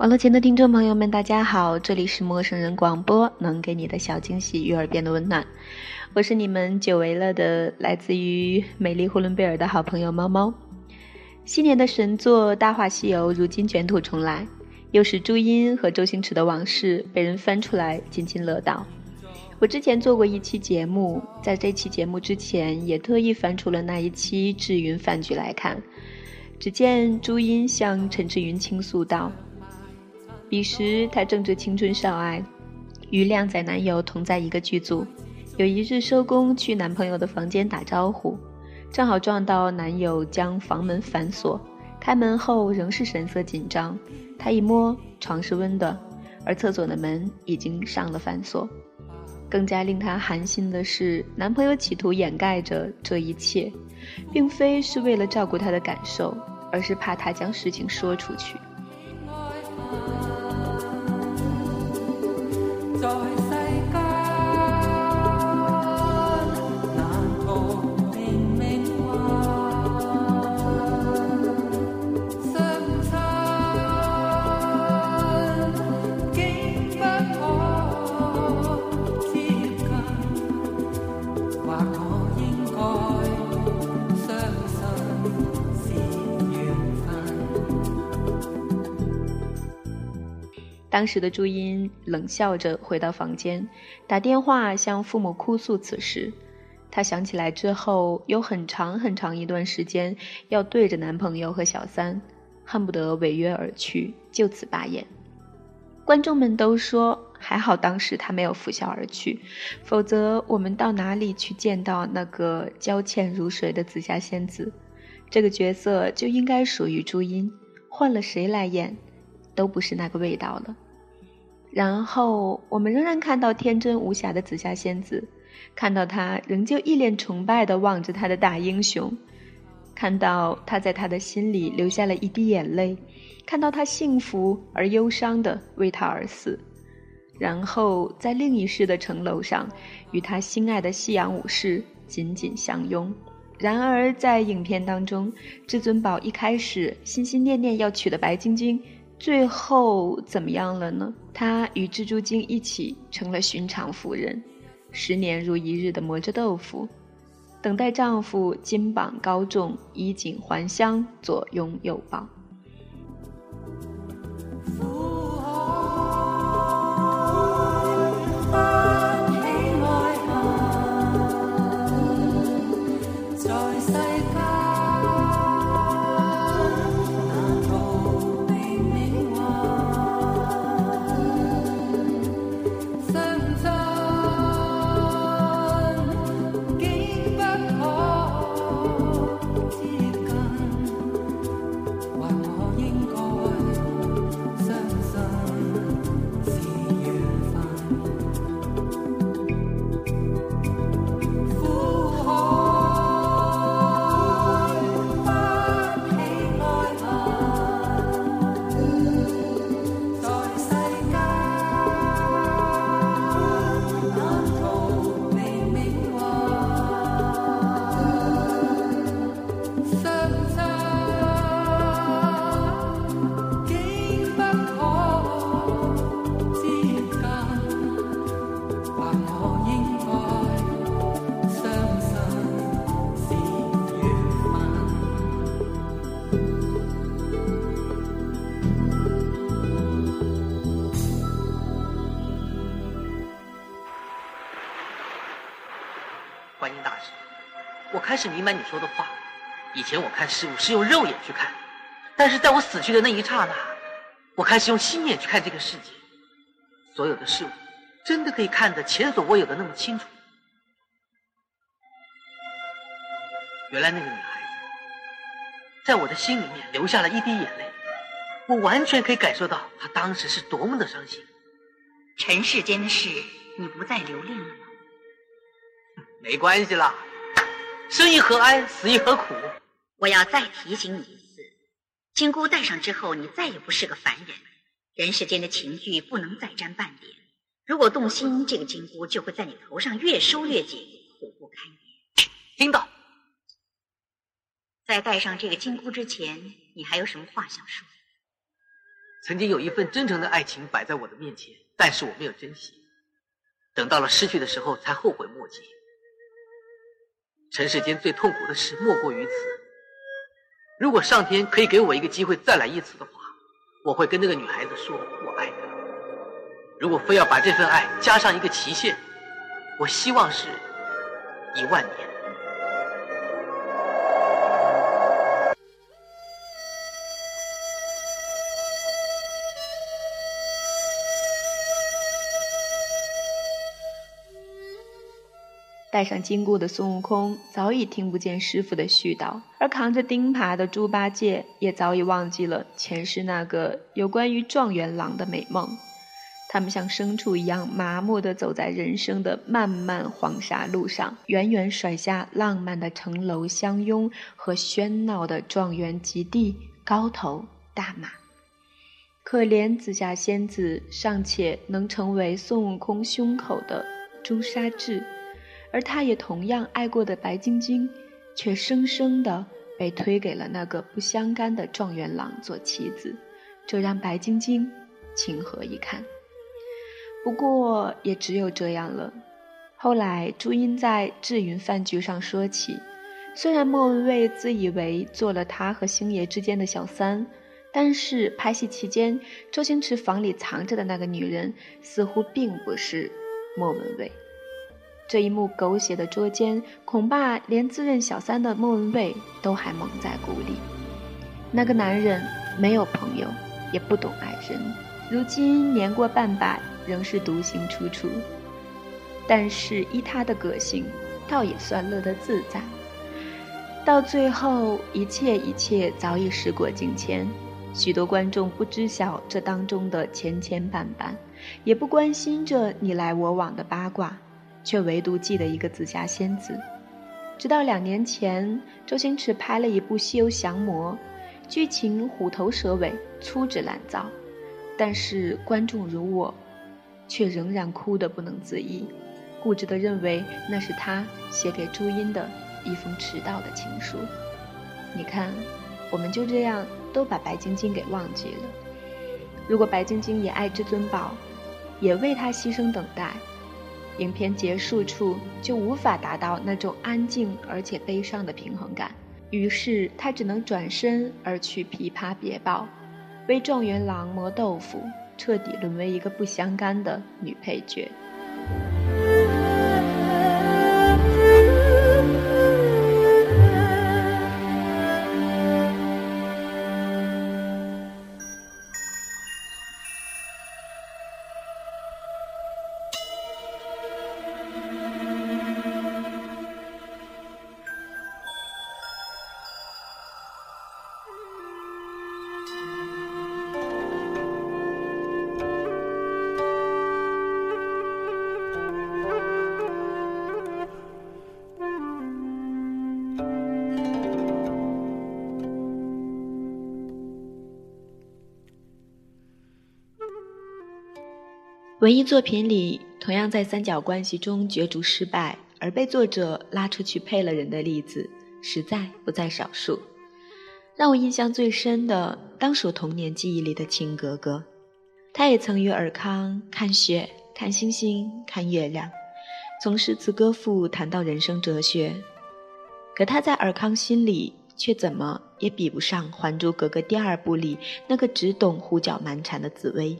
网络前的听众朋友们，大家好，这里是陌生人广播，能给你的小惊喜与耳边的温暖，我是你们久违了的来自于美丽呼伦贝尔的好朋友猫猫。昔年的神作《大话西游》如今卷土重来，又是朱茵和周星驰的往事被人翻出来津津乐道。我之前做过一期节目，在这期节目之前也特意翻出了那一期《智云饭局》来看，只见朱茵向陈志云倾诉道。彼时她正值青春少爱，与靓仔男友同在一个剧组。有一日收工去男朋友的房间打招呼，正好撞到男友将房门反锁，开门后仍是神色紧张。她一摸，床是温的，而厕所的门已经上了反锁。更加令她寒心的是，男朋友企图掩盖着这一切，并非是为了照顾她的感受，而是怕她将事情说出去。当时的朱茵冷笑着回到房间，打电话向父母哭诉此事。她想起来之后，有很长很长一段时间要对着男朋友和小三，恨不得违约而去，就此罢演。观众们都说还好，当时他没有拂晓而去，否则我们到哪里去见到那个娇倩如水的紫霞仙子？这个角色就应该属于朱茵，换了谁来演？都不是那个味道了。然后我们仍然看到天真无瑕的紫霞仙子，看到她仍旧一脸崇拜地望着她的大英雄，看到他在他的心里流下了一滴眼泪，看到他幸福而忧伤地为他而死，然后在另一世的城楼上，与他心爱的西洋武士紧紧相拥。然而在影片当中，至尊宝一开始心心念念要娶的白晶晶。最后怎么样了呢？她与蜘蛛精一起成了寻常妇人，十年如一日的磨着豆腐，等待丈夫金榜高中，衣锦还乡，左拥右抱。我开始明白你说的话。以前我看事物是用肉眼去看，但是在我死去的那一刹那，我开始用心眼去看这个世界，所有的事物真的可以看得前所未有的那么清楚。原来那个女孩子，在我的心里面流下了一滴眼泪，我完全可以感受到她当时是多么的伤心。尘世间的事，你不再留恋了吗？没关系啦，生亦何哀，死亦何苦。我要再提醒你一次，金箍戴上之后，你再也不是个凡人，人世间的情欲不能再沾半点。如果动心，这个金箍就会在你头上越收越紧，苦不堪言。听到。在戴上这个金箍之前，你还有什么话想说？曾经有一份真诚的爱情摆在我的面前，但是我没有珍惜，等到了失去的时候才后悔莫及。尘世间最痛苦的事莫过于此。如果上天可以给我一个机会再来一次的话，我会跟那个女孩子说我爱她。如果非要把这份爱加上一个期限，我希望是一万年。戴上金箍的孙悟空早已听不见师傅的絮叨，而扛着钉耙的猪八戒也早已忘记了前世那个有关于状元郎的美梦。他们像牲畜一样麻木地走在人生的漫漫黄沙路上，远远甩下浪漫的城楼相拥和喧闹的状元及第、高头大马。可怜紫霞仙子尚且能成为孙悟空胸口的朱砂痣。而他也同样爱过的白晶晶，却生生的被推给了那个不相干的状元郎做妻子，这让白晶晶情何以堪？不过也只有这样了。后来朱茵在智云饭局上说起，虽然莫文蔚自以为做了他和星爷之间的小三，但是拍戏期间，周星驰房里藏着的那个女人，似乎并不是莫文蔚。这一幕狗血的捉奸，恐怕连自认小三的莫文蔚都还蒙在鼓里。那个男人没有朋友，也不懂爱人，如今年过半百，仍是独行处处。但是依他的个性，倒也算乐得自在。到最后，一切一切早已时过境迁，许多观众不知晓这当中的千千绊绊，也不关心这你来我往的八卦。却唯独记得一个紫霞仙子。直到两年前，周星驰拍了一部《西游降魔》，剧情虎头蛇尾、粗制滥造，但是观众如我，却仍然哭得不能自已，固执地认为那是他写给朱茵的一封迟到的情书。你看，我们就这样都把白晶晶给忘记了。如果白晶晶也爱至尊宝，也为他牺牲等待。影片结束处就无法达到那种安静而且悲伤的平衡感，于是他只能转身而去琵琶别抱，为状元郎磨豆腐，彻底沦为一个不相干的女配角。文艺作品里，同样在三角关系中角逐失败而被作者拉出去配了人的例子，实在不在少数。让我印象最深的，当属童年记忆里的晴格格。他也曾与尔康看雪、看星星、看月亮，从诗词歌赋谈到人生哲学。可他在尔康心里，却怎么也比不上《还珠格格》第二部里那个只懂胡搅蛮缠的紫薇。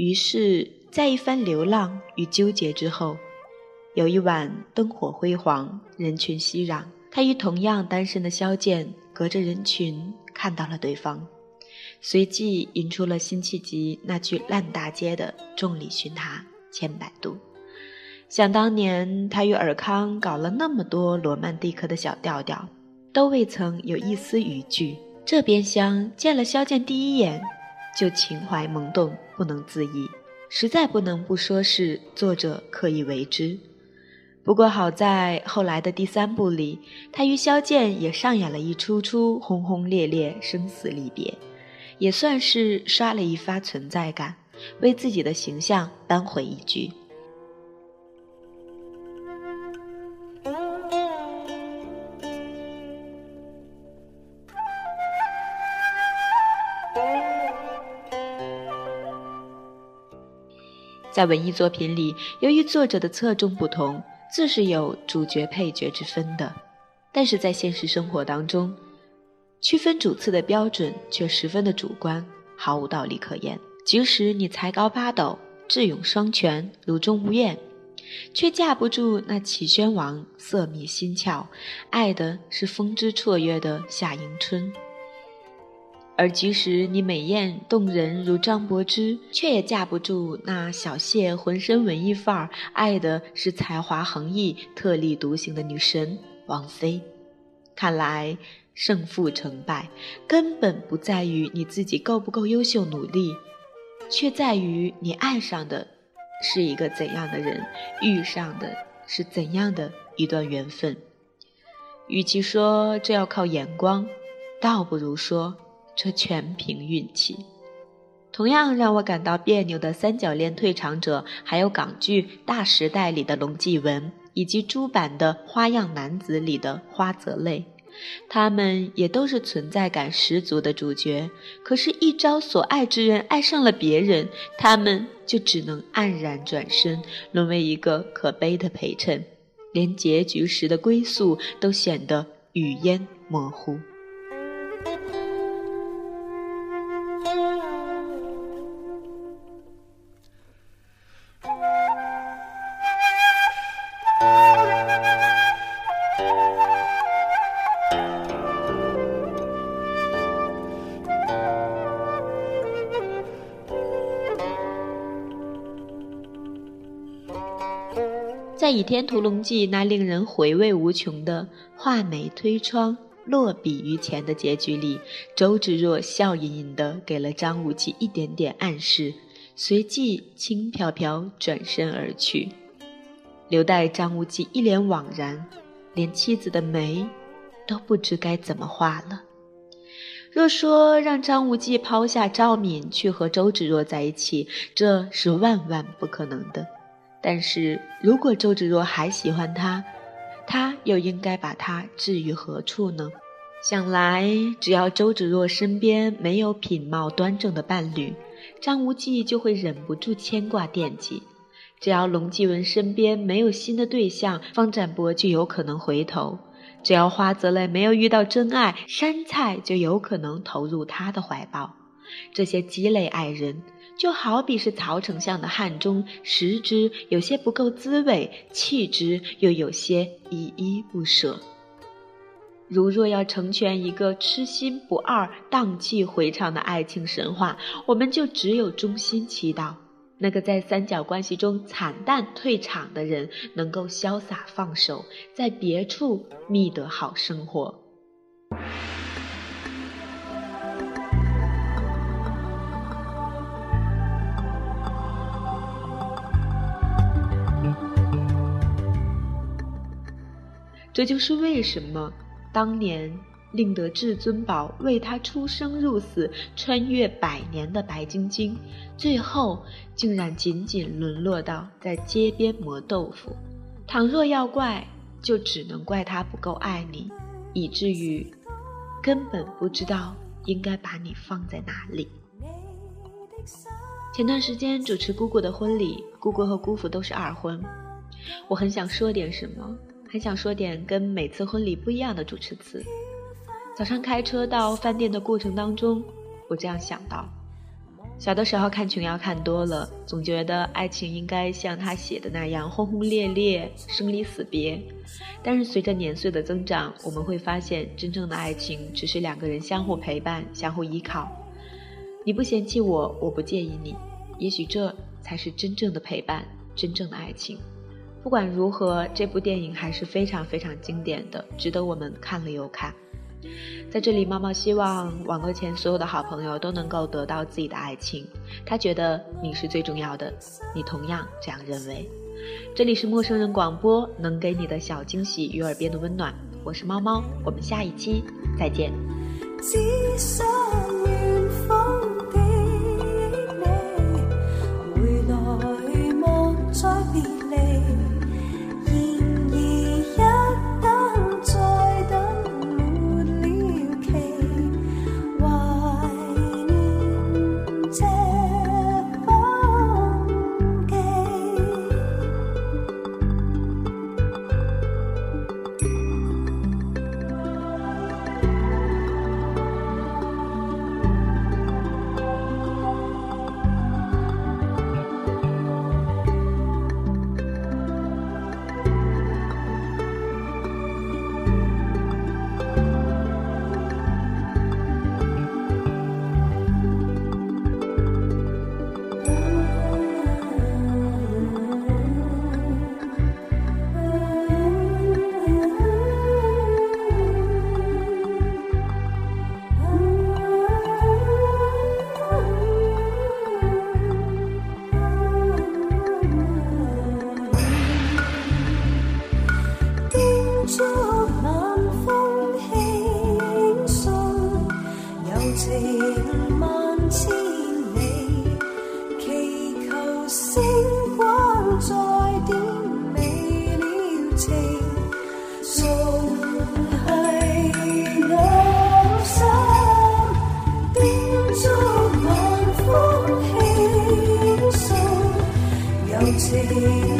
于是，在一番流浪与纠结之后，有一晚灯火辉煌，人群熙攘，他与同样单身的萧剑隔着人群看到了对方，随即引出了辛弃疾那句烂大街的“众里寻他千百度”。想当年，他与尔康搞了那么多罗曼蒂克的小调调，都未曾有一丝语句。这边厢见了萧剑第一眼，就情怀萌动，不能自已，实在不能不说是作者刻意为之。不过好在后来的第三部里，他与萧剑也上演了一出出轰轰烈烈生死离别，也算是刷了一发存在感，为自己的形象扳回一局。在文艺作品里，由于作者的侧重不同，自是有主角配角之分的。但是在现实生活当中，区分主次的标准却十分的主观，毫无道理可言。即使你才高八斗、智勇双全、如中无艳，却架不住那齐宣王色迷心窍，爱的是风姿绰约的夏迎春。而即使你美艳动人如张柏芝，却也架不住那小谢浑身文艺范儿，爱的是才华横溢、特立独行的女神王菲。看来胜负成败根本不在于你自己够不够优秀努力，却在于你爱上的是一个怎样的人，遇上的是怎样的一段缘分。与其说这要靠眼光，倒不如说。这全凭运气。同样让我感到别扭的三角恋退场者，还有港剧《大时代》里的龙继文，以及朱版的《花样男子》里的花泽类。他们也都是存在感十足的主角，可是，一朝所爱之人爱上了别人，他们就只能黯然转身，沦为一个可悲的陪衬，连结局时的归宿都显得语焉模糊。《在倚天屠龙记》那令人回味无穷的画眉推窗、落笔于前的结局里，周芷若笑吟吟地给了张无忌一点点暗示，随即轻飘飘转身而去，留待张无忌一脸惘然，连妻子的眉都不知该怎么画了。若说让张无忌抛下赵敏去和周芷若在一起，这是万万不可能的。但是如果周芷若还喜欢他，他又应该把他置于何处呢？想来，只要周芷若身边没有品貌端正的伴侣，张无忌就会忍不住牵挂惦记；只要龙继文身边没有新的对象，方展博就有可能回头；只要花泽类没有遇到真爱，山菜就有可能投入他的怀抱。这些鸡肋爱人。就好比是曹丞相的汉中，食之有些不够滋味，弃之又有些依依不舍。如若要成全一个痴心不二、荡气回肠的爱情神话，我们就只有衷心祈祷，那个在三角关系中惨淡退场的人，能够潇洒放手，在别处觅得好生活。这就是为什么当年令得至尊宝为他出生入死、穿越百年的白晶晶，最后竟然仅仅沦落到在街边磨豆腐。倘若要怪，就只能怪他不够爱你，以至于根本不知道应该把你放在哪里。前段时间主持姑姑的婚礼，姑姑和姑父都是二婚，我很想说点什么。很想说点跟每次婚礼不一样的主持词。早上开车到饭店的过程当中，我这样想到：小的时候看琼瑶看多了，总觉得爱情应该像他写的那样轰轰烈烈、生离死别。但是随着年岁的增长，我们会发现，真正的爱情只是两个人相互陪伴、相互依靠。你不嫌弃我，我不介意你，也许这才是真正的陪伴，真正的爱情。不管如何，这部电影还是非常非常经典的，值得我们看了又看。在这里，猫猫希望网络前所有的好朋友都能够得到自己的爱情。他觉得你是最重要的，你同样这样认为。这里是陌生人广播，能给你的小惊喜与耳边的温暖。我是猫猫，我们下一期再见。Deus.